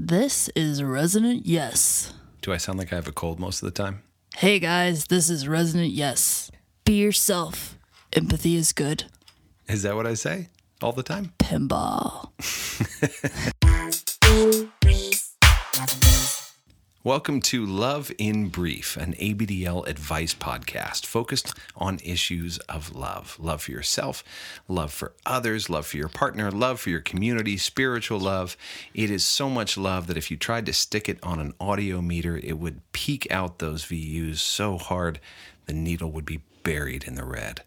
This is Resonant Yes. Do I sound like I have a cold most of the time? Hey guys, this is Resonant Yes. Be yourself. Empathy is good. Is that what I say all the time? Pinball. Welcome to Love in Brief, an ABDL advice podcast focused on issues of love love for yourself, love for others, love for your partner, love for your community, spiritual love. It is so much love that if you tried to stick it on an audio meter, it would peak out those VUs so hard the needle would be buried in the red.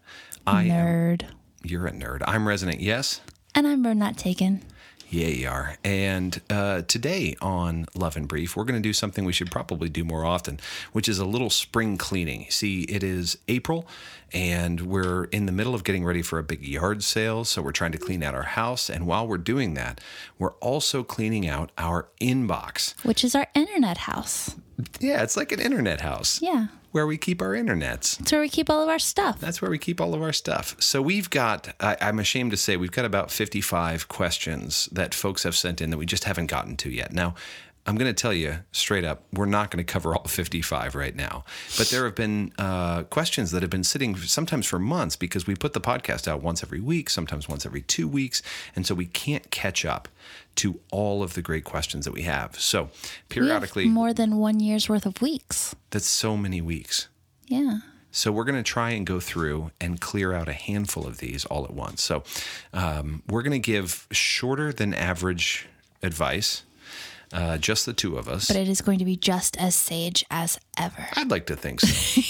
I am, Nerd. you're a nerd. I'm Resonant Yes. And I'm not taken. Yeah, you are. And uh, today on Love in Brief, we're going to do something we should probably do more often, which is a little spring cleaning. See, it is April, and we're in the middle of getting ready for a big yard sale. So we're trying to clean out our house. And while we're doing that, we're also cleaning out our inbox. Which is our internet house. Yeah, it's like an internet house Yeah. Where we keep our internets. It's where we keep all of our stuff. That's where we keep all of our stuff. So we've got, I, I'm ashamed to say, we've got about 55 questions that folks have sent in that we just haven't gotten to yet. Now, I'm going to tell you straight up, we're not going to cover all 55 right now. But there have been uh, questions that have been sitting sometimes for months because we put the podcast out once every week, sometimes once every two weeks. And so we can't catch up to all of the great questions that we have. So We have periodically, more than one year's worth of weeks. that's so many weeks. Yeah. So we're going to try and go through and clear out a handful of these all at once. So um, we're going to give shorter than average advice, uh, just the two of us. But it is going to be just as sage as ever. I'd like to think so.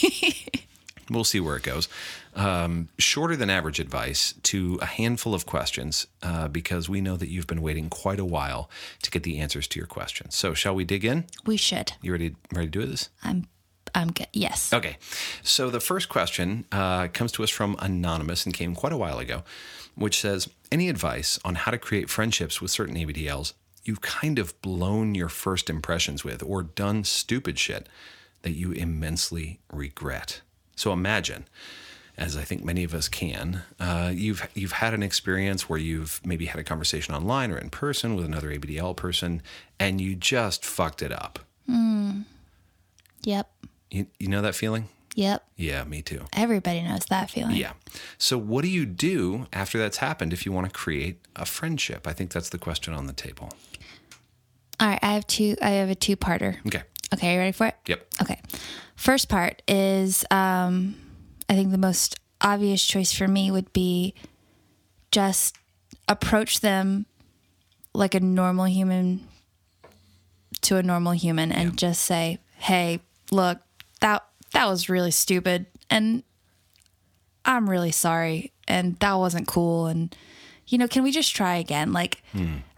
we'll see where it goes. Um, shorter than average advice to a handful of questions uh, because we know that you've been waiting quite a while to get the answers to your questions. So shall we dig in? We should. You ready? Ready to do this? I'm I'm good. Yes. Okay. So the first question uh, comes to us from Anonymous and came quite a while ago, which says Any advice on how to create friendships with certain ABDLs you've kind of blown your first impressions with or done stupid shit that you immensely regret? So imagine. As I think many of us can, uh, you've you've had an experience where you've maybe had a conversation online or in person with another ABDL person, and you just fucked it up. Yep. You, you know that feeling? Yep. Yeah, me too. Everybody knows that feeling. Yeah. So, what do you do after that's happened if you want to create a friendship? I think that's the question on the table. All right. I have two. I have a two-parter. Okay. Okay. You ready for it? Yep. Okay. First part is um, I think the most obvious choice for me would be just approach them like a normal human to a normal human and just say, "Hey, look, that that was really stupid. And I'm really sorry. And that wasn't cool. And you know, can we just try again?" Like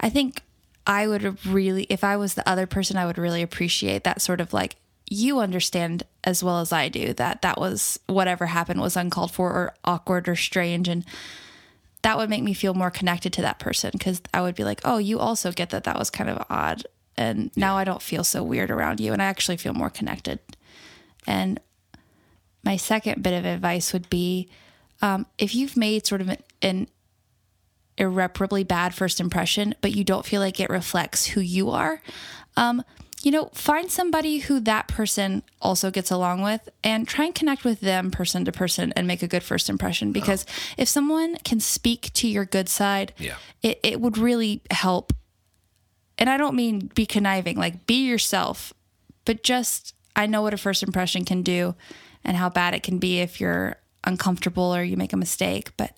I think I would really if I was the other person, I would really appreciate that sort of like you understand as well as I do that that was whatever happened was uncalled for or awkward or strange. And that would make me feel more connected to that person because I would be like, oh, you also get that. That was kind of odd. And now I don't feel so weird around you. And I actually feel more connected. And my second bit of advice would be um, if you've made sort of an, an irreparably bad first impression, but you don't feel like it reflects who you are, um, you know, find somebody who that person also gets along with and try and connect with them person to person and make a good first impression. Because if someone can speak to your good side, Yeah. it, it would really help. And I don't mean be conniving, like be yourself, but just I know what a first impression can do and how bad it can be if you're uncomfortable or you make a mistake. But,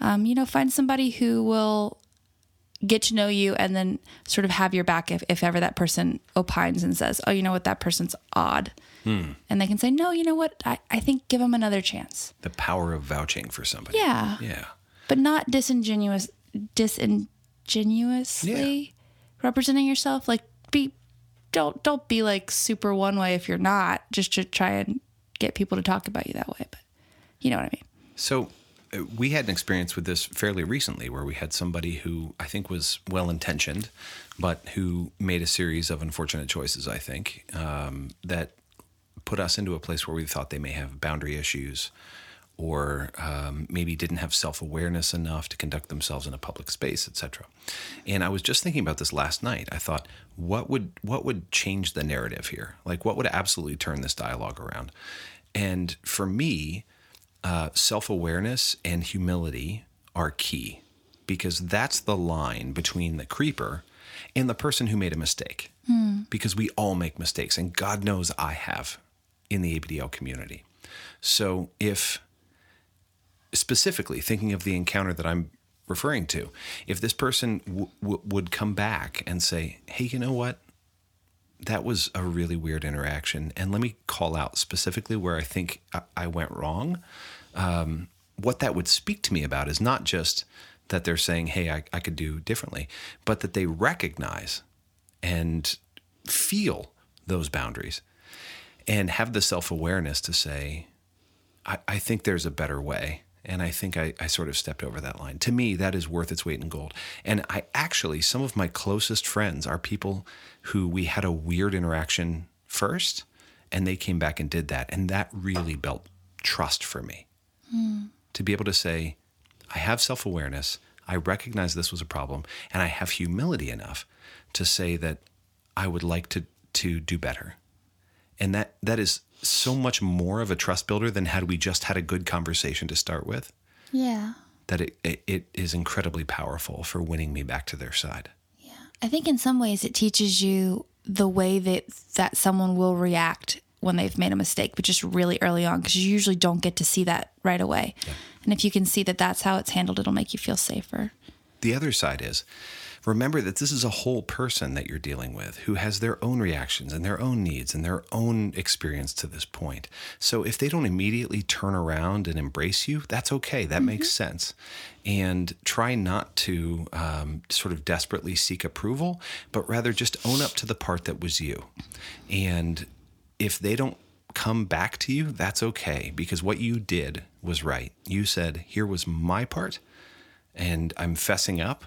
um, you know, find somebody who will get to know you and then sort of have your back if, if ever that person opines and says, oh, you know what, that person's odd. And they can say, no, you know what, I, I think give them another chance. The power of vouching for somebody. Yeah. Yeah. But not disingenuous, disingenuously representing yourself. Like be, don't, don't be like super one way if you're not just to try and get people to talk about you that way. But you know what I mean? So, uh, we had an experience with this fairly recently where we had somebody who I think was well intentioned, but who made a series of unfortunate choices, I think, um, that put us into a place where we thought they may have boundary issues or um, maybe didn't have self awareness enough to conduct themselves in a public space, etc. And I was just thinking about this last night. I thought, what would what would change the narrative here? Like, what would absolutely turn this dialogue around? And for me, uh, self awareness and humility are key because that's the line between the creeper and the person who made a mistake. Because we all make mistakes, and God knows I have in the ABDL community. So if specifically thinking of the encounter that I'm referring to, if this person w- w- would come back and say, "Hey, you know what? That was a really weird interaction, and let me call out specifically where I think I, I went wrong." Um, what that would speak to me about is not just that they're saying, "Hey, I, I could do differently," but that they recognize and feel those boundaries and have the self awareness to say, I, I think there's a better way. And I think I, I sort of stepped over that line. To me, that is worth its weight in gold. And I actually, some of my closest friends are people who we had a weird interaction first, and they came back and did that. And that really built trust for me hmm. to be able to say, I have self awareness. I recognize this was a problem, and I have humility enough to say that I would like to, to do better. And that, that is so much more of a trust builder than had we just had a good conversation to start with, Yeah. that it, it, it is incredibly powerful for winning me back to their side. Yeah. I think in some ways it teaches you the way that that someone will react when they've made a mistake, but just really early on, because you usually don't get to see that right away. And if you can see that that's how it's handled, it'll make you feel safer. The other side is remember that this is a whole person that you're dealing with who has their own reactions and their own needs and their own experience to this point. So if they don't immediately turn around and embrace you, that's okay. That makes sense. And try not to um, sort of desperately seek approval, but rather just own up to the part that was you. And if they don't come back to you, that's okay because what you did was right. You said, here was my part and I'm fessing up.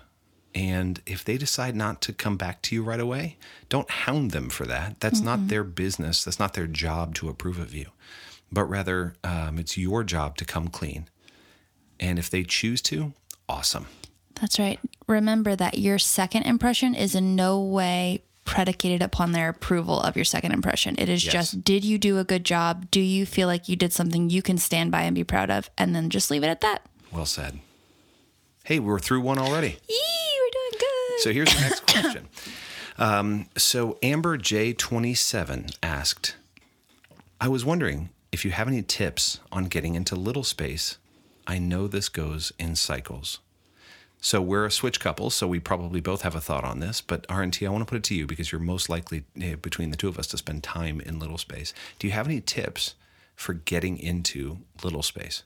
And if they decide not to come back to you right away, don't hound them for that. That's not their business. That's not their job to approve of you, but rather um, it's your job to come clean. And if they choose to, awesome. That's right. Remember that your second impression is in no way predicated upon their approval of your second impression. It is Yes. just, did you do a good job? Do you feel like you did something you can stand by and be proud of? And then just leave it at that. Well said. Hey, we're through one already. Yee, we're doing good. So here's the next question. Um, so Amber J27 asked, I was wondering if you have any tips on getting into little space. I know this goes in cycles. So we're a switch couple, so we probably both have a thought on this. But RNT, I want to put it to you because you're most likely eh, between the two of us to spend time in little space. Do you have any tips for getting into little space?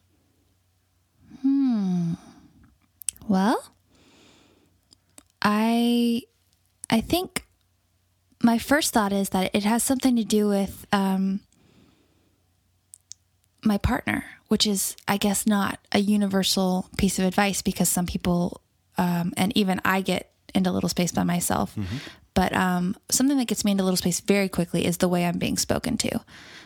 Hmm. Well, I I think my first thought is that it has something to do with um, my partner, which is, I guess, not a universal piece of advice because some people, um, and even I get into little space by myself. But um, something that gets me into little space very quickly is the way I'm being spoken to.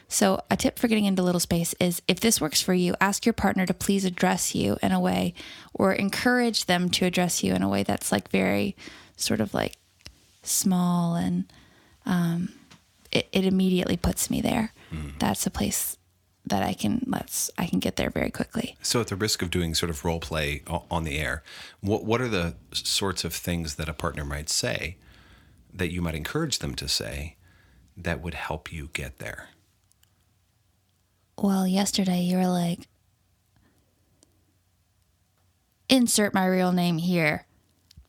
So, a tip for getting into little space is if this works for you, ask your partner to please address you in a way or encourage them to address you in a way that's like very sort of like small and um, it, it immediately puts me there. That's a place that I can let's I can get there very quickly. So, at the risk of doing sort of role play on the air, what what are the sorts of things that a partner might say that you might encourage them to say that would help you get there? Well, yesterday you were like, insert my real name here.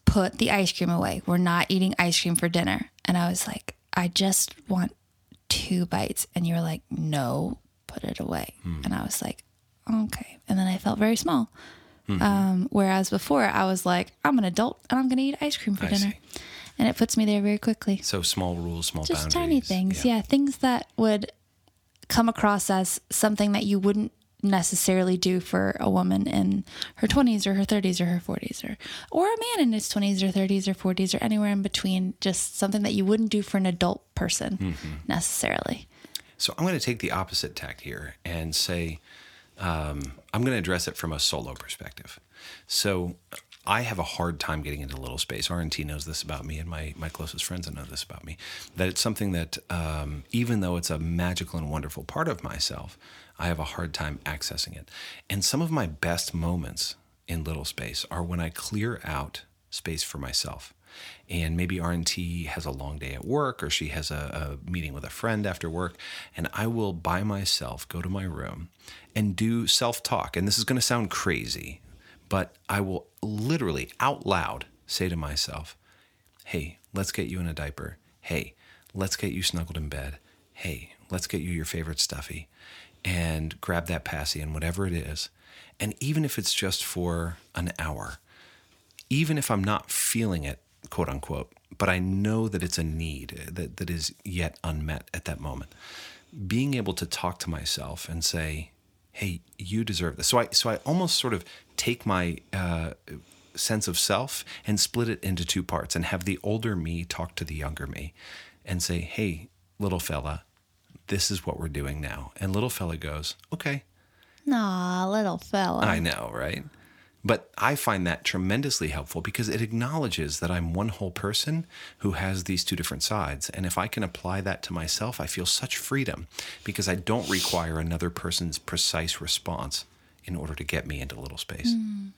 Put the ice cream away. We're not eating ice cream for dinner. And I was like, I just want two bites. And you were like, no, put it away. And I was like, okay. And then I felt very small. Um, whereas before I was like, I'm an adult and I'm going to eat ice cream for I dinner. see. And it puts me there very quickly So, small rules, small just boundaries. tiny things yeah. things that would come across as something that you wouldn't necessarily do for a woman in her 20s or her 30s or her 40s or or a man in his 20s or 30s or 40s or anywhere in between just something that you wouldn't do for an adult person necessarily So, I'm going to take the opposite tact here and say Um, I'm going to address it from a solo perspective. So I have a hard time getting into little space. RNT knows this about me, and my, my closest friends know this about me. That it's something that, um, even though it's a magical and wonderful part of myself, I have a hard time accessing it. And some of my best moments in little space are when I clear out space for myself. And maybe RNT has a long day at work or she has a, a, meeting with a friend after work. And I will by myself go to my room and do self talk. And this is going to sound crazy, but I will literally out loud say to myself, Hey, let's get you in a diaper. Hey, let's get you snuggled in bed. Hey, let's get you your favorite stuffy and grab that passy and whatever it is. And even if it's just for an hour, even if I'm not feeling it, quote unquote, but I know that it's a need eh, that, that is yet unmet at that moment. Being able to talk to myself and say, hey, you deserve this. So I, so I almost sort of take my uh, sense of self and split it into two parts and have the older me talk to the younger me and say, hey, little fella, this is what we're doing now. And little fella goes, okay. Nah, little fella. I know, right? But I find that tremendously helpful because it acknowledges that I'm one whole person who has these two different sides. And if I can apply that to myself, I feel such freedom because I don't require another person's precise response in order to get me into little space. Mm.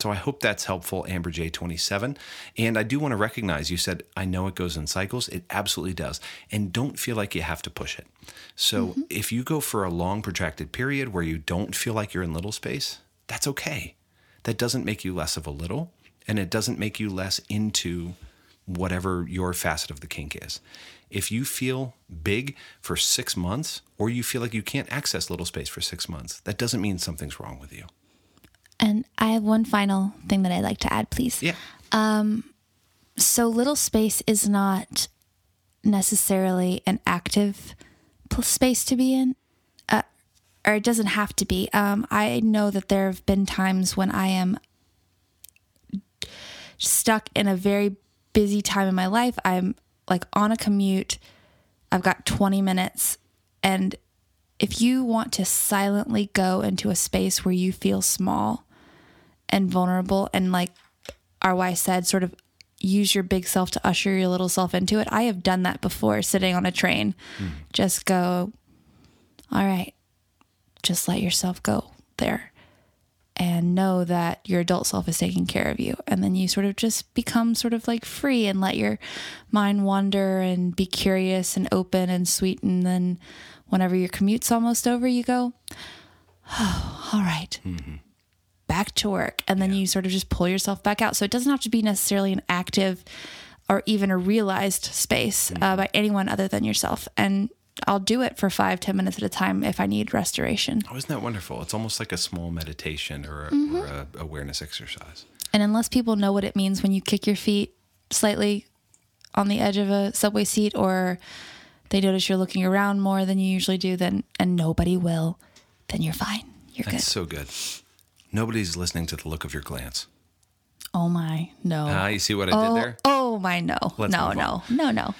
So I hope that's helpful, Amber J27. And I do want to recognize you said, I know it goes in cycles. It absolutely does. And don't feel like you have to push it. So mm-hmm. if you go for a long, protracted period where you don't feel like you're in little space, that's okay that doesn't make you less of a little and it doesn't make you less into whatever your facet of the kink is. If you feel big for six months or you feel like you can't access little space for six months, that doesn't mean something's wrong with you. And I have one final thing that I'd like to add, please. Yeah. Um, so, little space is not necessarily an active space to be in or it doesn't have to be. Um, I know that there have been times when I am stuck in a very busy time in my life. I'm like on a commute, I've got 20 minutes. And if you want to silently go into a space where you feel small and vulnerable, and like our wife said, sort of use your big self to usher your little self into it. I have done that before sitting on a train. Mm. Just go, all right, just let yourself go there and know that your adult self is taking care of you. And then you sort of just become sort of like free and let your mind wander and be curious and open and sweet. And then whenever your commute's almost over, you go, oh, all right, mm-hmm. back to work. And then yeah. you sort of just pull yourself back out. So it doesn't have to be necessarily an active or even a realized space uh, mm-hmm. uh, by anyone other than yourself. And I'll do it for five, ten minutes at a time if I need restoration. Oh, isn't that wonderful? It's almost like a small meditation or, a, mm-hmm. or a awareness exercise. And unless people know what it means when you kick your feet slightly on the edge of a subway seat or they notice you're looking around more than you usually do, then and nobody will, then you're fine. You're That's good. so good. Nobody's listening to the look of your glance. Oh my no! Ah, you see what I oh, did there? Oh my no! Let's no no no no.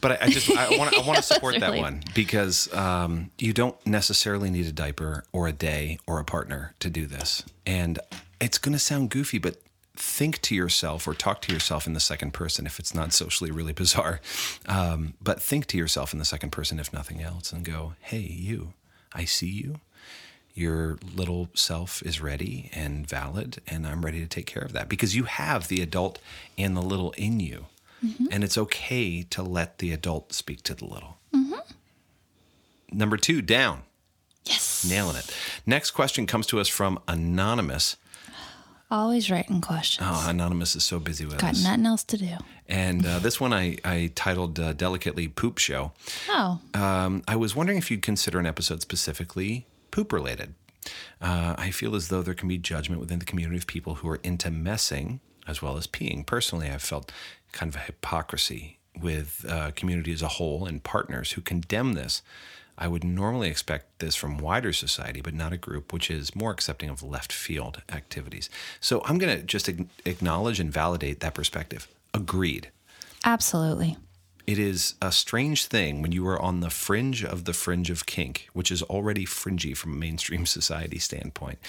But I, I just I want I want to support really... that one because um, you don't necessarily need a diaper or a day or a partner to do this, and it's going to sound goofy, but think to yourself or talk to yourself in the second person if it's not socially really bizarre. Um, but think to yourself in the second person if nothing else, and go, "Hey, you, I see you." your little self is ready and valid, and I'm ready to take care of that because you have the adult and the little in you. Mm-hmm. And it's okay to let the adult speak to the little. Mm-hmm. Number two, down. Yes. Nailing it. Next question comes to us from Anonymous. Always writing questions. Oh, Anonymous is so busy with Got us. nothing else to do. And uh, this one I, I titled uh, delicately Poop Show. Oh. Um, I was wondering if you'd consider an episode specifically poop related. Uh, I feel as though there can be judgment within the community of people who are into messing as well as peeing. Personally, I've felt kind of a hypocrisy with uh, community as a whole and partners who condemn this. I would normally expect this from wider society, but not a group which is more accepting of left field activities. So I'm going to just acknowledge and validate that perspective. Agreed. Absolutely. It is a strange thing when you are on the fringe of the fringe of kink, which is already fringy from a mainstream society standpoint.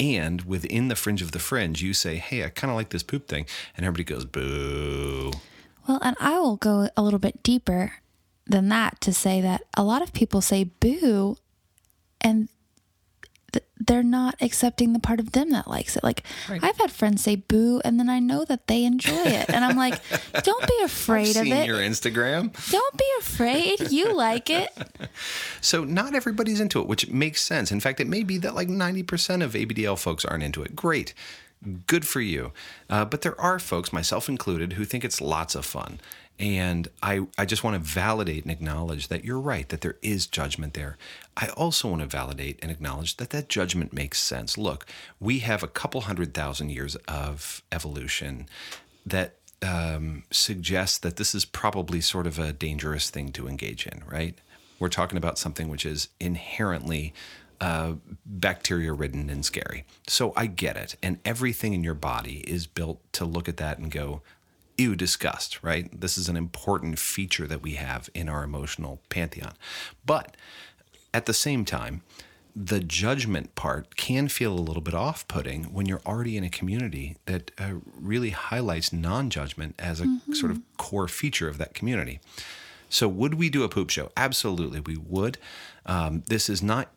And within the fringe of the fringe, you say, Hey, I kind of like this poop thing. And everybody goes, Boo. Well, and I will go a little bit deeper than that to say that a lot of people say boo and they're not accepting the part of them that likes it. Like Right. I've had friends say boo and then I know that they enjoy it. And I'm like, don't be afraid of Seen it. your Instagram. Don't be afraid. You like it. So not everybody's into it, which makes sense. In fact, it may be that like 90% of ABDL folks aren't into it. Great. Good for you. Uh, but there are folks, myself included, who think it's lots of fun. And I, I just want to validate and acknowledge that you're right, that there is judgment there. I also want to validate and acknowledge that that judgment makes sense. Look, we have a couple hundred thousand years of evolution that um, suggests that this is probably sort of a dangerous thing to engage in, right? We're talking about something which is inherently uh, bacteria ridden and scary. So I get it. And everything in your body is built to look at that and go, ew, disgust, right? This is an important feature that we have in our emotional pantheon. But at the same time, the judgment part can feel a little bit off putting when you're already in a community that uh, really highlights non judgment as a sort of core feature of that community. So, would we do a poop show? Absolutely, we would. Um, this is not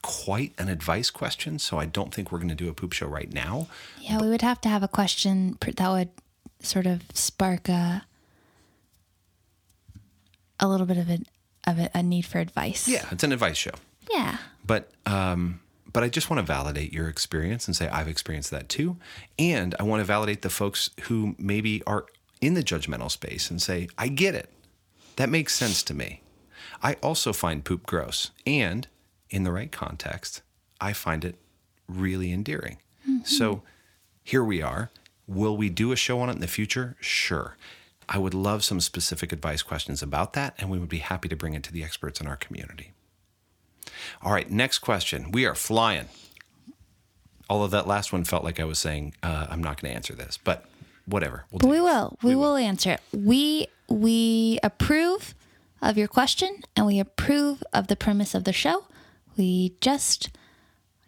quite an advice question, so I don't think we're going to do a poop show right now. Yeah, we would have to have a question that would sort of spark a a little bit of a of a, a need for advice. Yeah, it's an advice show. Yeah. But um, but I just want to validate your experience and say I've experienced that too, and I want to validate the folks who maybe are in the judgmental space and say I get it, that makes sense to me. I also find poop gross, and in the right context, I find it really endearing. So here we are. Will we do a show on it in the future? Sure. I would love some specific advice questions about that, and we would be happy to bring it to the experts in our community. All right, next question. We are flying. Although that last one felt like I was saying uh, I'm not going to answer this, but whatever. We'll But we will. We, will answer it. We we approve of your question and we approve of the premise of the show. We just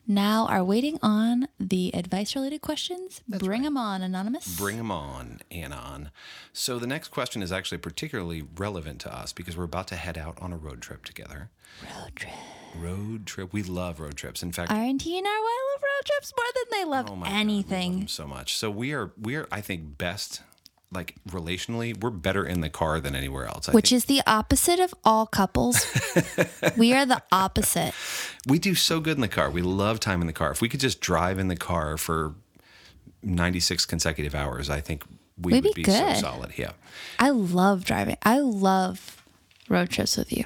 now are waiting on the advice related questions. Bring them on, Anonymous. Bring them on, Anon. So the next question is actually particularly relevant to us because we're about to head out on a road trip together. road trip. Road trip. We love road trips. In fact, R&T and RY love road trips more than they love Oh my God, love anything. so much. So we are we are I think best like relationally, we're better in the car than anywhere else. I which think is the opposite of all couples. we are the opposite. we do so good in the car. We love time in the car. If we could just drive in the car for 96 consecutive hours, I think we We'd would be be so solid. Yeah. I love driving. I love road trips with you.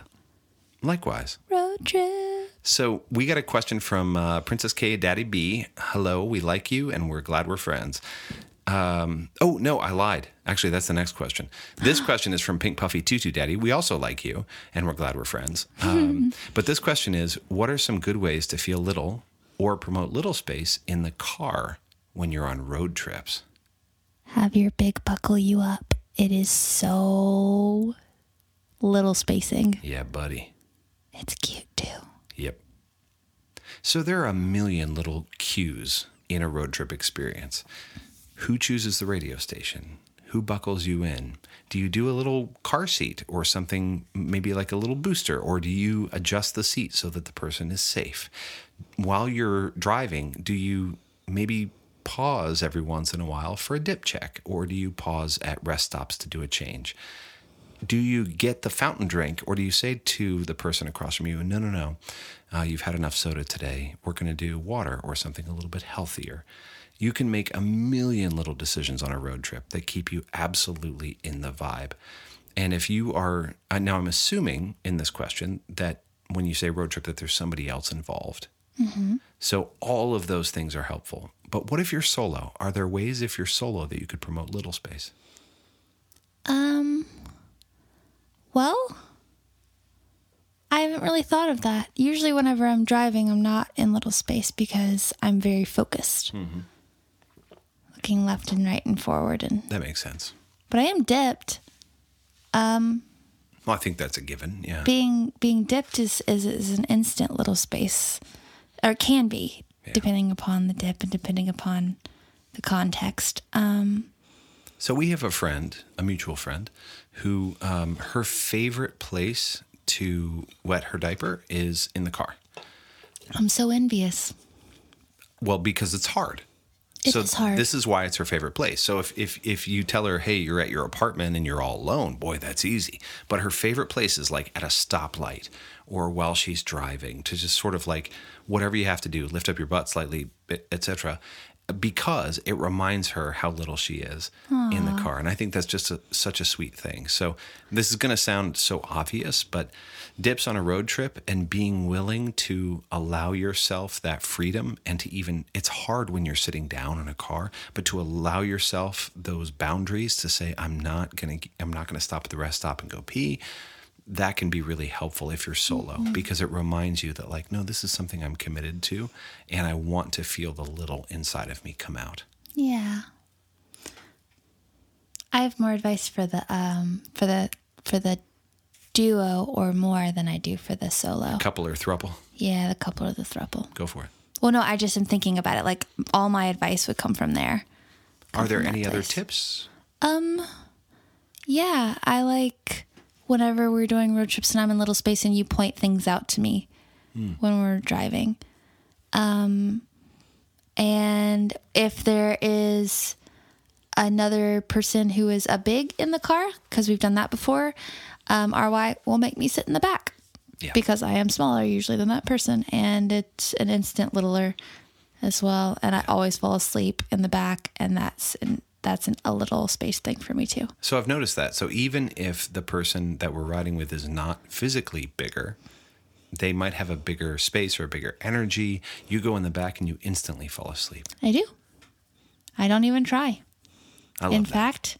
Likewise. Road trip. So we got a question from uh, Princess K, Daddy B. Hello, we like you, and we're glad we're friends. Um, oh no, I lied. Actually, that's the next question. This question is from Pink Puffy Tutu Daddy. We also like you, and we're glad we're friends. Um, but this question is: What are some good ways to feel little or promote little space in the car when you're on road trips? Have your big buckle you up. It is so little spacing. Yeah, buddy. It's cute too. Yep. So there are a million little cues in a road trip experience. Who chooses the radio station? Who buckles you in? Do you do a little car seat or something, maybe like a little booster, or do you adjust the seat so that the person is safe? While you're driving, do you maybe pause every once in a while for a dip check, or do you pause at rest stops to do a change? do you get the fountain drink or do you say to the person across from you no no no uh, you've had enough soda today we're going to do water or something a little bit healthier you can make a million little decisions on a road trip that keep you absolutely in the vibe. And if you are uh, now i'm assuming in this question that when you say road trip that there's somebody else involved. So all of those things are helpful. But what if you're solo? Are there ways if you're solo that you could promote little space? Um, well, I haven't really thought of that. Usually, whenever I'm driving, I'm not in little space because I'm very focused, looking left and right and forward. And that makes sense but I am dipped. Um, Well, I think that's a given. Yeah. being being dipped is, is is an instant little space, or it can be, depending upon the dip and depending upon the context. Um, So we have a friend, a mutual friend, who um, her favorite place to wet her diaper is in the car. I'm so envious. Well, because it's hard. It so is hard. this is why it's her favorite place. So if, if if you tell her, hey, you're at your apartment and you're all alone, boy, that's easy. But her favorite place is like at a stoplight or while she's driving to just sort of like whatever you have to do, lift up your butt slightly, etc. Because it reminds her how little she is in the car, and I think that's just a, such a sweet thing. So this is going to sound so obvious, but dips on a road trip and being willing to allow yourself that freedom and to even it's hard when you're sitting down in a car but to allow yourself those boundaries to say i'm not going to i'm not going to stop at the rest stop and go pee that can be really helpful if you're solo because it reminds you that like no this is something i'm committed to and i want to feel the little inside of me come out Yeah. I have more advice for the um for the for the duo or more than I do for the solo. couple or thruple Yeah, the couple or the thruple. go for it Well, no, I just am thinking about it. Like all my advice would come from there. are there any other tips um Yeah, I like whenever we're doing road trips and I'm in little space and you point things out to me when we're driving. Um, and if there is another person who is a big in the car, because we've done that before, um, RY will make me sit in the back Yeah. because I am smaller usually than that person. And it's an instant littler as well. And I always fall asleep in the back, and that's an, that's an, a little space thing for me too. So I've noticed that. So even if the person that we're riding with is not physically bigger, they might have a bigger space or a bigger energy. You go in the back and you instantly fall asleep. I do. I don't even try. I love In that. fact,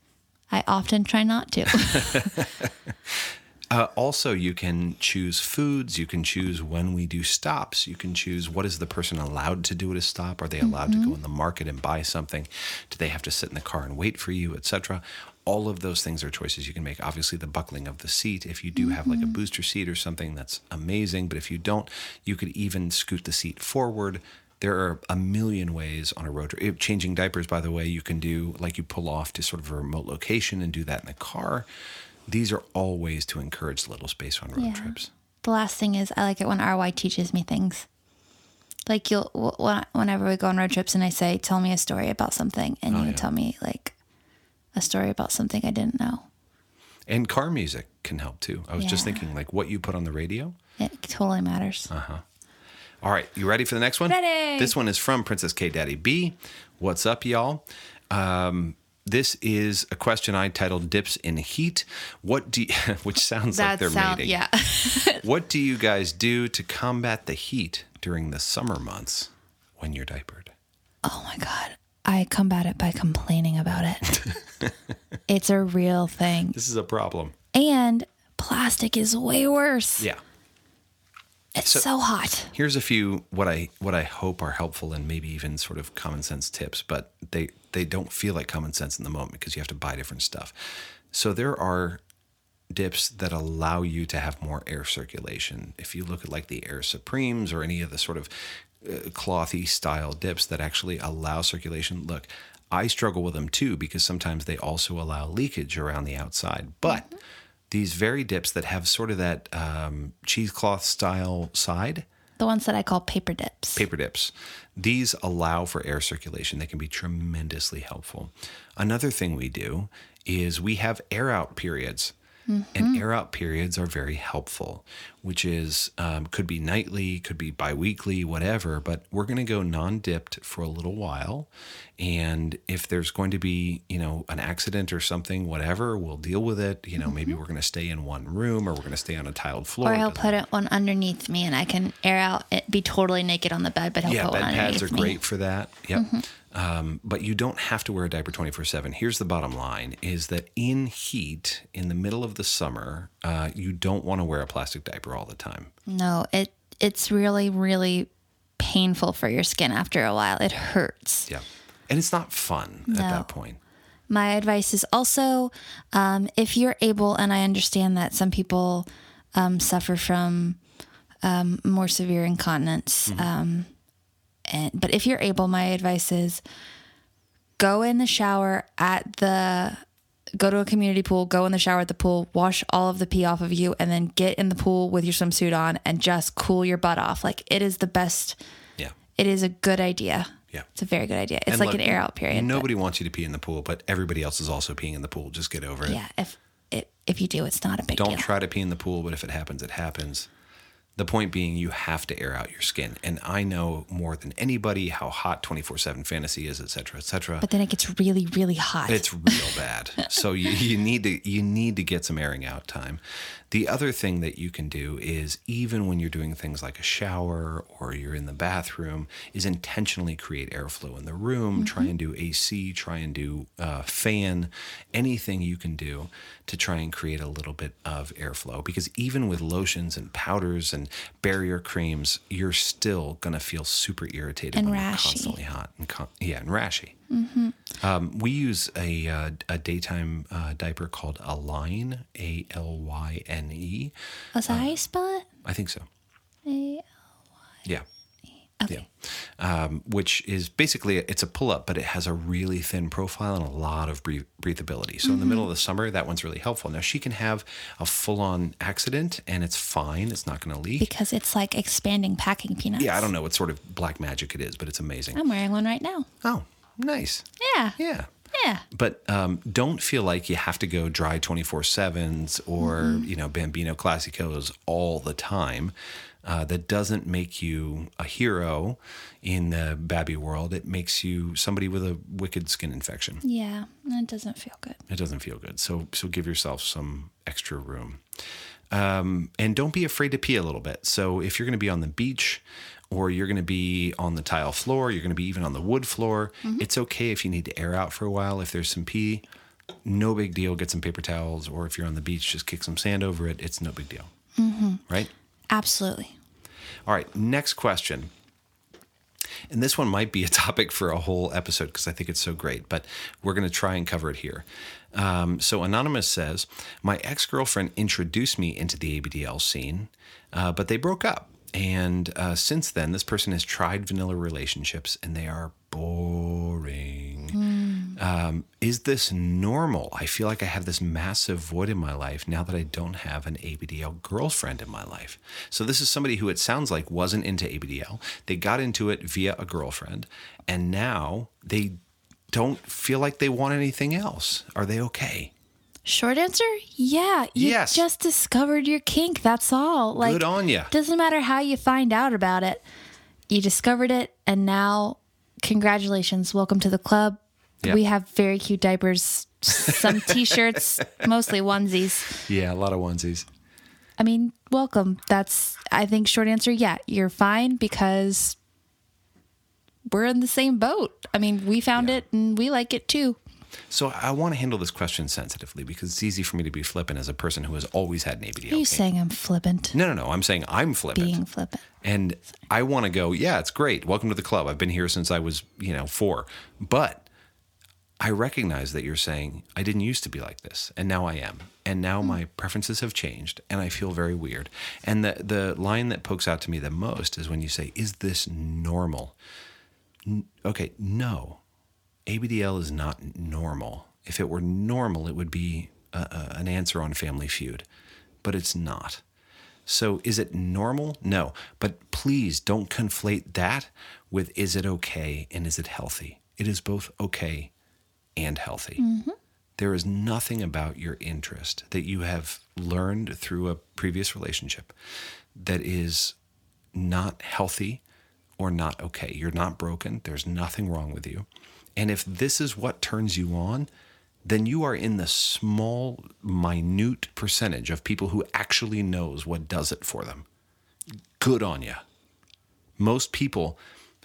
I often try not to. Uh, also, you can choose foods. You can choose when we do stops. You can choose what is the person allowed to do at a stop. Are they allowed to go in the market and buy something? Do they have to sit in the car and wait for you, etc. All of those things are choices you can make. Obviously, the buckling of the seat. If you do have like a booster seat or something, that's amazing. But if you don't, you could even scoot the seat forward. There are a million ways on a road trip. Changing diapers, by the way, you can do like you pull off to sort of a remote location and do that in the car. These are all ways to encourage little space on road Yeah. trips. the last thing is, I like it when RY teaches me things. Like you'll whenever we go on road trips and I say, "Tell me a story about something," and you Oh, yeah. tell me like a story about something I didn't know. And car music can help too. I was just thinking like what you put on the radio. It totally matters. Uh huh. All right, you ready for the next one? Ready. This one is from Princess K Daddy B. What's up, y'all? Um, this is a question I titled "Dips in Heat." What do you, which sounds like they're mating. yeah. What do you guys do to combat the heat during the summer months when you're diapered? oh my god, I combat it by complaining about it. it's a real thing, This is a problem. and plastic is way worse. Yeah. It's So- so hot. Here's a few what I what I hope are helpful and maybe even sort of common sense tips, but they they don't feel like common sense in the moment because you have to buy different stuff. So there are dips that allow you to have more air circulation. If you look at like the Air Supremes or any of the sort of uh, clothy style dips that actually allow circulation, look, I struggle with them too because sometimes they also allow leakage around the outside. But these very dips that have sort of that um, cheesecloth style side, The ones that I call paper dips. paper dips. These allow for air circulation. They can be tremendously helpful. Another thing we do is we have air out periods. And air out periods are very helpful, which is um, could be nightly, could be biweekly, whatever. But we're going to go non-dipped for a little while, and if there's going to be you know an accident or something, whatever, we'll deal with it. You know, maybe we're going to stay in one room or we're going to stay on a tiled floor. Or he'll put it one underneath me and I can air out it be totally naked on the bed, but he'll yeah, put one bed pads are me. great for that. Yep. Um, but you don't have to wear a diaper 24 7. Here's the bottom line is that in heat, in the middle of the summer, uh, you don't want to wear a plastic diaper all the time. No, it it's really, really painful for your skin after a while. It hurts. Yeah. And it's not fun at that point. My advice is also um, if you're able, and I understand that some people um, suffer from um, more severe incontinence. Um, and, but if you're able, my advice is go in the shower at the go to a community pool, go in the shower at the pool, wash all of the pee off of you, and then get in the pool with your swimsuit on and just cool your butt off. Like it is the best. Yeah. It is a good idea. Yeah. It's a very good idea. It's And like look, an air out period. but- Nobody wants you to pee in the pool, but everybody else is also peeing in the pool. Just get over it. yeah. If it, if you do, it's not a big deal. Don't deal. try to pee in the pool, but if it happens, it happens. The point being, you have to air out your skin. And I know more than anybody how hot 24 7 fantasy is, et cetera, et cetera. but then it gets really, really hot. It's real bad. So you, you need to you need to get some airing out time. The other thing that you can do is even when you're doing things like a shower or you're in the bathroom, is intentionally create airflow in the room. Try and do AC. Try and do uh, fan. Anything you can do to try and create a little bit of airflow. Because even with lotions and powders and barrier creams, you're still gonna feel super irritated And when you're constantly hot and con- yeah, and rashy. Um, we use a uh, a daytime uh, diaper called Alyne, A L Y N E. Was that how you spell it? I think so. A- Yeah. Okay. Yeah. Um, which is basically it's a pull up, but it has a really thin profile and a lot of breath- breathability. So in the middle of the summer, that one's really helpful. Now she can have a full on accident and it's fine. It's not going to leak. Because it's like expanding packing peanuts. yeah, I don't know what sort of black magic it is, but it's amazing. I'm wearing one right now. Oh, nice. Yeah. Yeah. Yeah. but um, don't feel like you have to go dry 24 7s or Mm-hmm. you know bambino classicos all the time uh, that doesn't make you a hero in the babby world it makes you somebody with a wicked skin infection Yeah. And it doesn't feel good. it doesn't feel good so so give yourself some extra room um, and don't be afraid to pee a little bit so if you're going to be on the beach or you're going to be on the tile floor you're going to be even on the wood floor it's okay if you need to air out for a while if there's some pee no big deal get some paper towels or if you're on the beach just kick some sand over it it's no big deal right Absolutely. all right, next question. And this one might be a topic for a whole episode because I think it's so great, but we're going to try and cover it here. Um, so, Anonymous says My ex girlfriend introduced me into the ABDL scene, uh, but they broke up. And uh, since then, this person has tried vanilla relationships and they are boring. Um, is this normal? I feel like I have this massive void in my life now that I don't have an ABDL girlfriend in my life. So, this is somebody who it sounds like wasn't into ABDL. They got into it via a girlfriend, and now they don't feel like they want anything else. Are they okay? Short answer, yeah. You Yes. just discovered your kink. That's all. Like Good on ya. Doesn't matter how you find out about it. You discovered it, and now, congratulations. Welcome to the club. Yep. We have very cute diapers, some t-shirts, mostly onesies. Yeah, a lot of onesies. I mean, welcome. That's I think short answer, yeah, you're fine because we're in the same boat. I mean, we found it and we like it too. So I want to handle this question sensitively because it's easy for me to be flippant as a person who has always had an ABDL. Are you kink. saying I'm flippant? No, no, no. I'm saying I'm flippant. Being flippant. And I want to go, yeah, it's great. Welcome to the club. I've been here since I was, you know, four. But I recognize that you're saying, I didn't used to be like this. And now I am. And now hmm. my preferences have changed and I feel very weird. And the, the line that pokes out to me the most is when you say, is this normal? N- okay, no. ABDL is not normal. If it were normal, it would be a, a, an answer on Family Feud, but it's not. So is it normal? No. But please don't conflate that with is it okay and is it healthy? It is both okay and healthy. Mm-hmm. There is nothing about your interest that you have learned through a previous relationship that is not healthy or not okay. You're not broken. There's nothing wrong with you. And if this is what turns you on, then you are in the small, minute percentage of people who actually knows what does it for them. Good on you. Most people,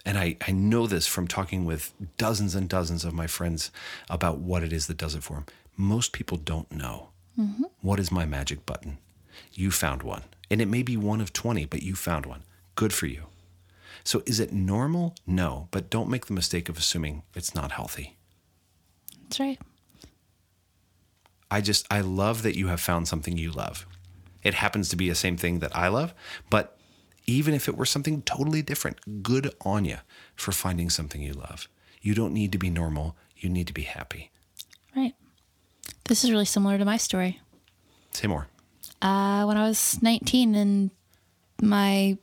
and I, I know this from talking with dozens and dozens of my friends about what it is that does it for them. Most people don't know. Mm-hmm. What is my magic button? You found one. And it may be one of 20, but you found one. Good for you. So is it normal? No, but don't make the mistake of assuming it's not healthy. That's right. I just, I love that you have found something you love. It happens to be the same thing that I love, but even if it were something totally different, good on you for finding something you love. You don't need to be normal, you need to be happy. Right. This is really similar to my story. Say more. Uh, when I was 19 and my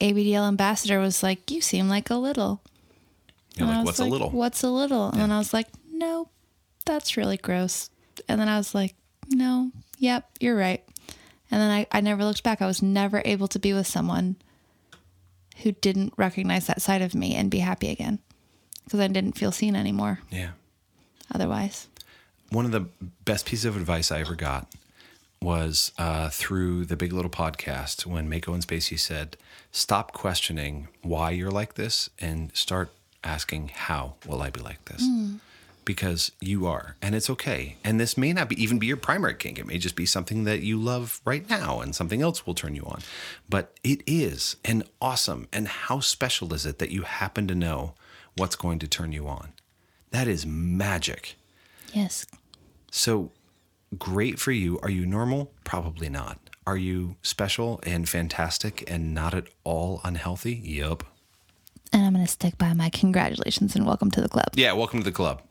ABDL ambassador was like, You seem like a little. And I like, was what's a little? What's a little? And I was like, No, that's really gross. And then I was like, No, yep, you're right. And then I, I never looked back. I was never able to be with someone who didn't recognize that side of me and be happy again because I didn't feel seen anymore Yeah. otherwise. One of the best pieces of advice I ever got was uh, through the Big Little podcast when Mako and Spacey said, "Stop questioning why you're like this and start asking how will I be like this." Because you are, and it's okay. And this may not be even be your primary kink. It may just be something that you love right now, and something else will turn you on. But it is and awesome. And how special is it that you happen to know what's going to turn you on? That is magic. Yes. So great for you. Are you normal? Probably not. Are you special and fantastic and not at all unhealthy? Yup. And I'm going to stick by my congratulations and welcome to the club. Yeah, welcome to the club.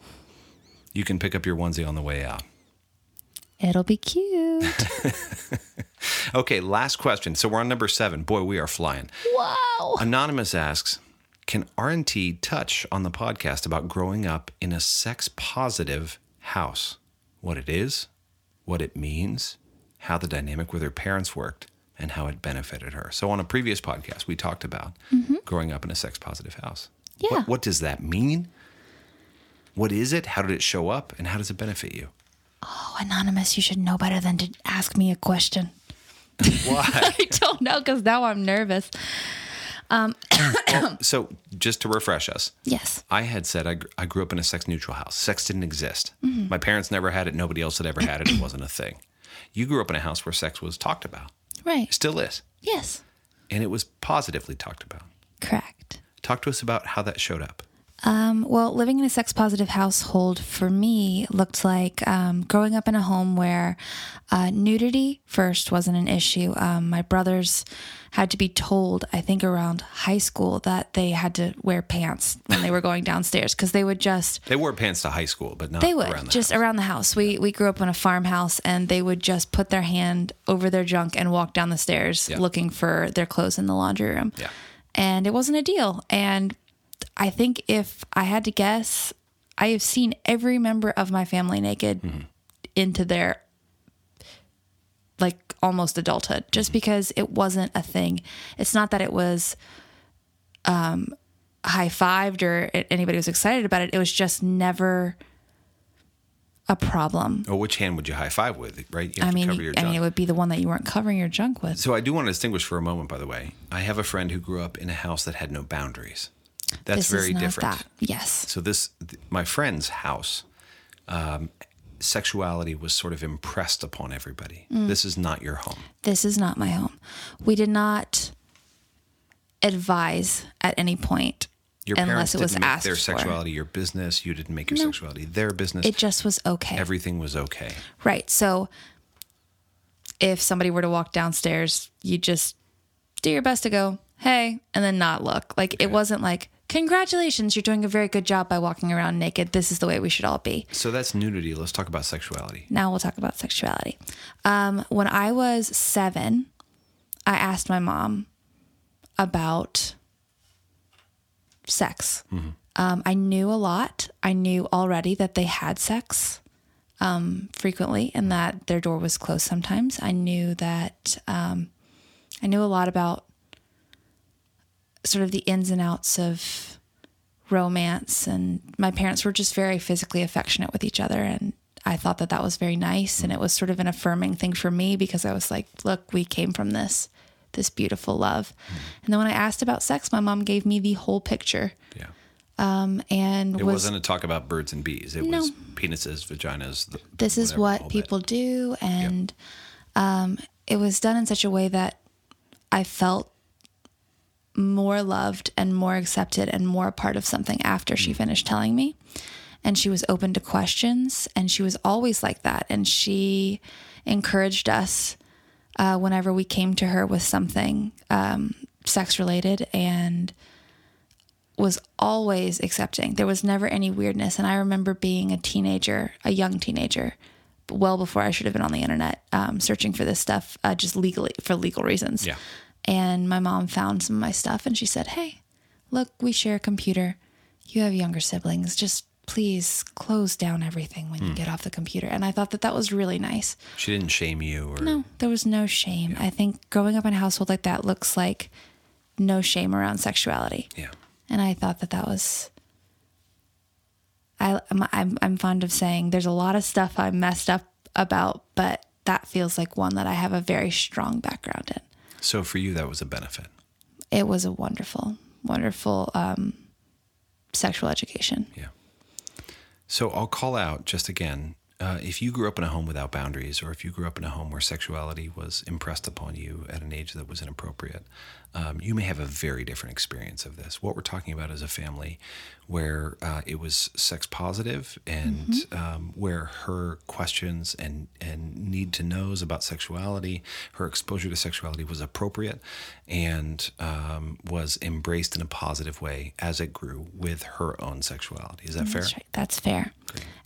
You can pick up your onesie on the way out. It'll be cute. Okay, last question. So we're on number seven. Boy, we are flying. wow. Anonymous asks Can RNT touch on the podcast about growing up in a sex positive house? What it is, what it means, how the dynamic with her parents worked, and how it benefited her. So, on a previous podcast, we talked about mm-hmm. growing up in a sex positive house. Yeah. What, what does that mean? What is it? How did it show up? And how does it benefit you? Oh, Anonymous, you should know better than to ask me a question. Why? I don't know because now I'm nervous. Um, oh, so, just to refresh us, Yes. I had said I, gr- I grew up in a sex neutral house. Sex didn't exist. Mm-hmm. My parents never had it. Nobody else had ever had it. It wasn't a thing. You grew up in a house where sex was talked about. Right. It still is. Yes. And it was positively talked about. Correct. Talk to us about how that showed up. Um, well, living in a sex positive household for me looked like um, growing up in a home where uh, nudity first wasn't an issue. Um, my brothers had to be told, I think around high school, that they had to wear pants when they were going downstairs because they would just They wore pants to high school, but not They would around the just house. around the house. We we grew up in a farmhouse, and they would just put their hand over their junk and walk down the stairs Yeah. looking for their clothes in the laundry room. Yeah. and it wasn't a deal. And I think if I had to guess, I have seen every member of my family naked Mm-hmm. into their like almost adulthood, just because it wasn't a thing. It's not that it was um, high fived or anybody was excited about it. It was just never a problem. Oh, which hand would you high five with? Right? You I mean, your I mean, it would be the one that you weren't covering your junk with. so I do want to distinguish for a moment, by the way. I have a friend who grew up in a house that had no boundaries. That's this very different. that. Yes. So this, th- my friend's house, um, sexuality was sort of impressed upon everybody. Mm. This is not your home. This is not my home. We did not advise at any point Your parents unless it was didn't make asked their for. sexuality your business. You didn't make your sexuality their business. It just was okay. Everything was okay. Right. So if somebody were to walk downstairs, you just do your best to go, hey, and then not look. Like it wasn't like, congratulations, you're doing a very good job by walking around naked. This is the way we should all be. So that's nudity. Let's talk about sexuality. Now we'll talk about sexuality. Um, when I was seven, I asked my mom about sex. Um, I knew a lot. I knew already that they had sex um, frequently and that their door was closed sometimes. I knew that um, I knew a lot about sort of the ins and outs of romance and my parents were just very physically affectionate with each other and I thought that that was very nice and it was sort of an affirming thing for me because I was like look we came from this this beautiful love and then when I asked about sex my mom gave me the whole picture Yeah. um, and It was not a talk about birds and bees. It No. was penises, vaginas. The, this is whatever, all what people do and um, it was done in such a way that i felt more loved and more accepted and more a part of something after Mm. she finished telling me. And she was open to questions and she was always like that. And she encouraged us uh, whenever we came to her with something um, sex related and was always accepting. There was never any weirdness. And i remember being a teenager a young teenager well before i should have been on the internet um, searching for this stuff uh, just legally for legal reasons. Yeah. And my mom found some of my stuff and she said hey look we share a computer. You have younger siblings. Just please close down everything when you hmm. get off the computer. And i thought that that was really nice. She didn't shame you or no there was no shame. I think growing up in a household like that looks like no shame around sexuality. Yeah. and I thought that that was. I I'm, I'm I'm fond of saying there's a lot of stuff I'm messed up about, but that feels like one that I have a very strong background in. So for you that was a benefit. It was a wonderful, wonderful um, sexual education. Yeah. So I'll call out just again uh, if you grew up in a home without boundaries, or if you grew up in a home where sexuality was impressed upon you at an age that was inappropriate, um, you may have a very different experience of this. What we're talking about is a family where uh, it was sex positive and um, where her questions and, and need to knows about sexuality, her exposure to sexuality was appropriate and um, was embraced in a positive way as it grew with her own sexuality. Is that fair? Right. That's fair.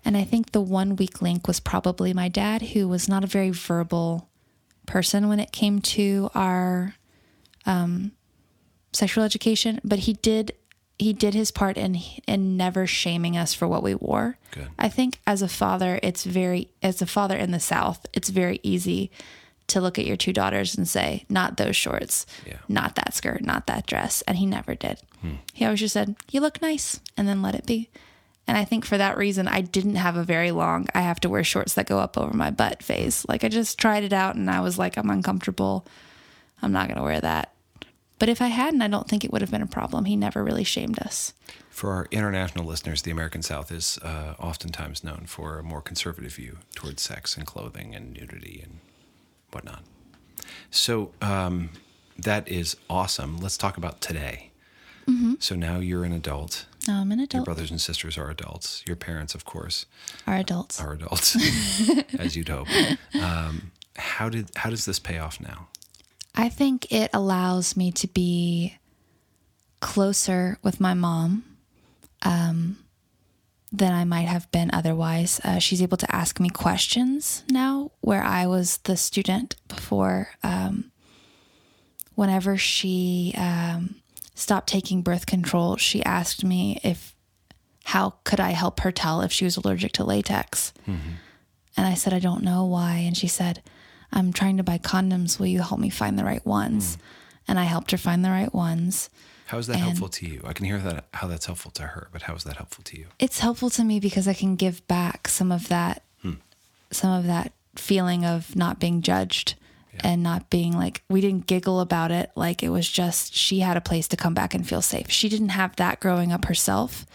And I think the one weak link was probably my dad, who was not a very verbal person when it came to our um, sexual education, but he did he did his part in in never shaming us for what we wore. Good. I think as a father, it's very as a father in the South, it's very easy to look at your two daughters and say, "Not those shorts, Yeah. not that skirt, not that dress," and he never did. He always just said, "You look nice," and then let it be. And I think for that reason, I didn't have a very long, I have to wear shorts that go up over my butt phase. Like I just tried it out and I was like, I'm uncomfortable. I'm not going to wear that. But if I hadn't, I don't think it would have been a problem. He never really shamed us. For our international listeners, the American South is uh, oftentimes known for a more conservative view towards sex and clothing and nudity and whatnot. So um, that is awesome. Let's talk about today. So now you're an adult. No, I'm an adult. Your brothers and sisters are adults. Your parents, of course, are adults. are adults, as you'd hope. Um, how did how does this pay off now? I think it allows me to be closer with my mom um, than I might have been otherwise. Uh, she's able to ask me questions now, where I was the student before. Um, whenever she um, stopped taking birth control, she asked me if how could I help her tell if she was allergic to latex. And I said, I don't know why. And she said, I'm trying to buy condoms. Will you help me find the right ones? Hmm. And I helped her find the right ones. How is that helpful to you? I can hear that how that's helpful to her, but how is that helpful to you? It's helpful to me because I can give back some of that, hmm. some of that feeling of not being judged and not being like, we didn't giggle about it. Like it was just, she had a place to come back and feel safe. She didn't have that growing up herself.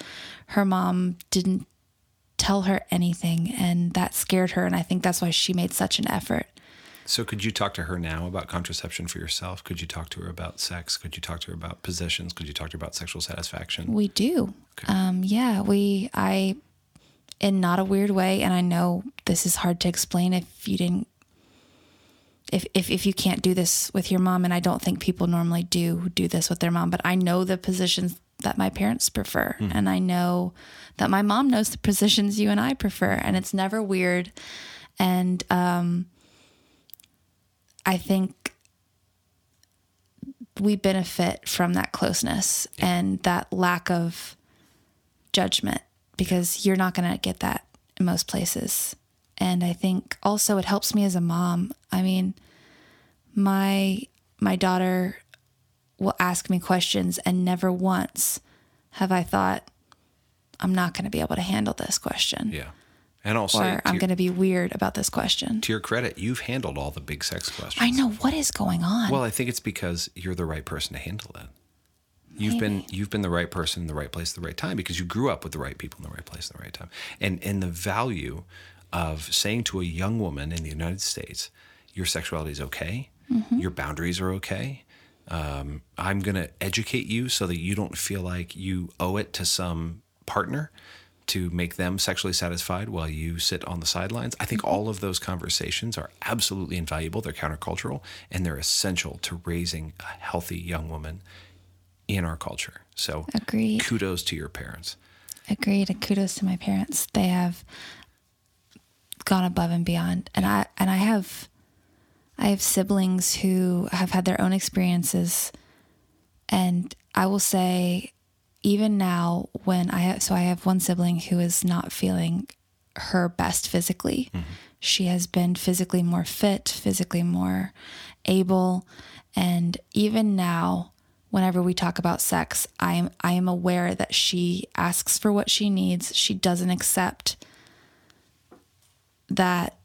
Her mom didn't tell her anything and that scared her. And I think that's why she made such an effort. So, could you talk to her now about contraception for yourself? Could you talk to her about sex? Could you talk to her about positions? Could you talk to her about sexual satisfaction? We do. Um, yeah, we, I, in not a weird way, and I know this is hard to explain if you didn't, if, if, if you can't do this with your mom, and I don't think people normally do do this with their mom, but I know the positions that my parents prefer, and I know that my mom knows the positions you and I prefer, and it's never weird. And um, I think we benefit from that closeness and that lack of judgment because you're not going to get that in most places. And I think also it helps me as a mom. I mean, my my daughter will ask me questions and never once have I thought I'm not going to be able to handle this question Yeah. And also, or I'm going to be weird about this question. to your credit, you've handled all the big sex questions. I know what is going on. Well, I think it's because you're the right person to handle it. You've been you've been the right person in the right place at the right time because you grew up with the right people in the right place at the right time. And and the value of saying to a young woman in the United States, your sexuality is okay, your boundaries are okay. Um, I'm going to educate you so that you don't feel like you owe it to some partner to make them sexually satisfied while you sit on the sidelines. I think mm-hmm. all of those conversations are absolutely invaluable. They're countercultural and they're essential to raising a healthy young woman in our culture. So, Agreed. kudos to your parents. Agreed. And kudos to my parents. They have gone above and beyond. And I and I have I have siblings who have had their own experiences and I will say even now when I have so I have one sibling who is not feeling her best physically. Mm-hmm. She has been physically more fit, physically more able, and even now whenever we talk about sex, I am I am aware that she asks for what she needs. She doesn't accept that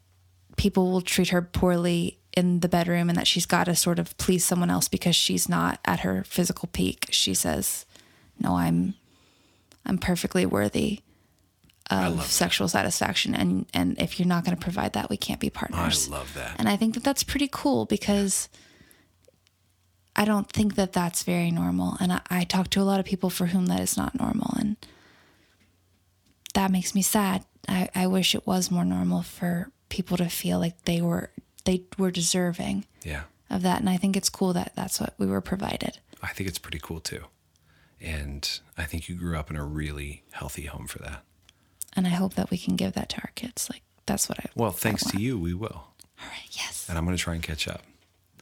people will treat her poorly in the bedroom and that she's got to sort of please someone else because she's not at her physical peak. She says, "No, I'm I'm perfectly worthy of sexual satisfaction and and if you're not going to provide that, we can't be partners. I partners." love that. And I think that that's pretty cool because I don't think that that's very normal. And I, I talk to a lot of people for whom that is not normal. And that makes me sad. I, I wish it was more normal for people to feel like they were they were deserving Yeah. of that. And I think it's cool that that's what we were provided. I think it's pretty cool too. And I think you grew up in a really healthy home for that. And I hope that we can give that to our kids. Like that's what I Well, I thanks to you, we will. All right. Yes. And I'm going to try and catch up.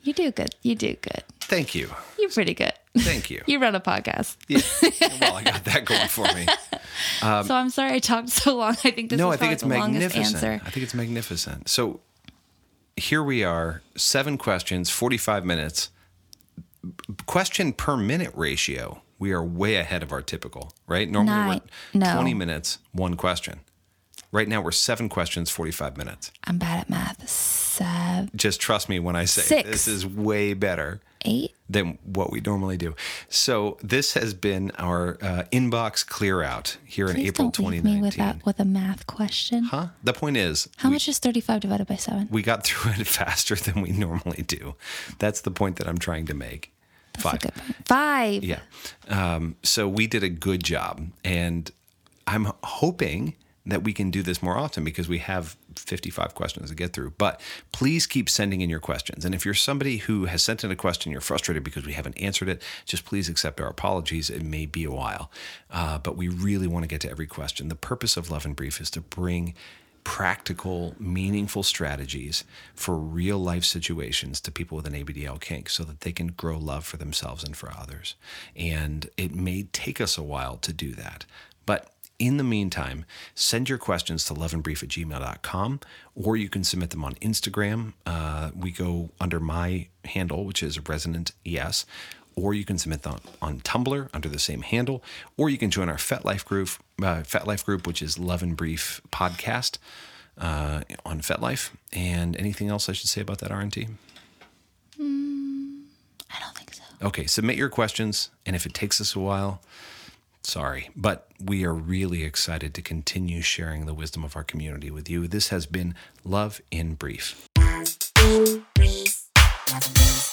You do good. You do good. Thank you. You're pretty good. Thank you. You run a podcast. Yeah. Well, I got that going for me. Um, so I'm sorry I talked so long. I think this no, is I think it's the longest answer. I think it's magnificent. So here we are, seven questions, 45 minutes. Question per minute ratio. We are way ahead of our typical, right? Normally Nine. we're No. 20 minutes, one question. Right now we're seven questions, 45 minutes. I'm bad at math. Seven, Just trust me when I say Six. this is way better eight. than what we normally do. So this has been our uh, inbox clear out here in Please April don't leave me with that with a math question. Huh? The point is, How we, much is 35 divided by seven? we got through it faster than we normally do. That's the point that I'm trying to make. That's Five. Five. Yeah. Um, so we did a good job. And I'm hoping that we can do this more often because we have 55 questions to get through. But please keep sending in your questions. And if you're somebody who has sent in a question, you're frustrated because we haven't answered it, just please accept our apologies. It may be a while, uh, but we really want to get to every question. The purpose of Love in Brief is to bring practical, meaningful strategies for real life situations to people with an ABDL kink so that they can grow love for themselves and for others. And it may take us a while to do that. But in the meantime, send your questions to loveandbrief at gmail.com or you can submit them on Instagram. Uh, we go under my handle, which is Resonant ES, or you can submit them on Tumblr under the same handle, or you can join our FetLife group, uh, FetLife group, which is Love in Brief Podcast uh, on FetLife. And anything else I should say about that RNT? I don't think so. Okay, submit your questions, and if it takes us a while, sorry, but we are really excited to continue sharing the wisdom of our community with you. This has been Love in Brief. Love in Brief.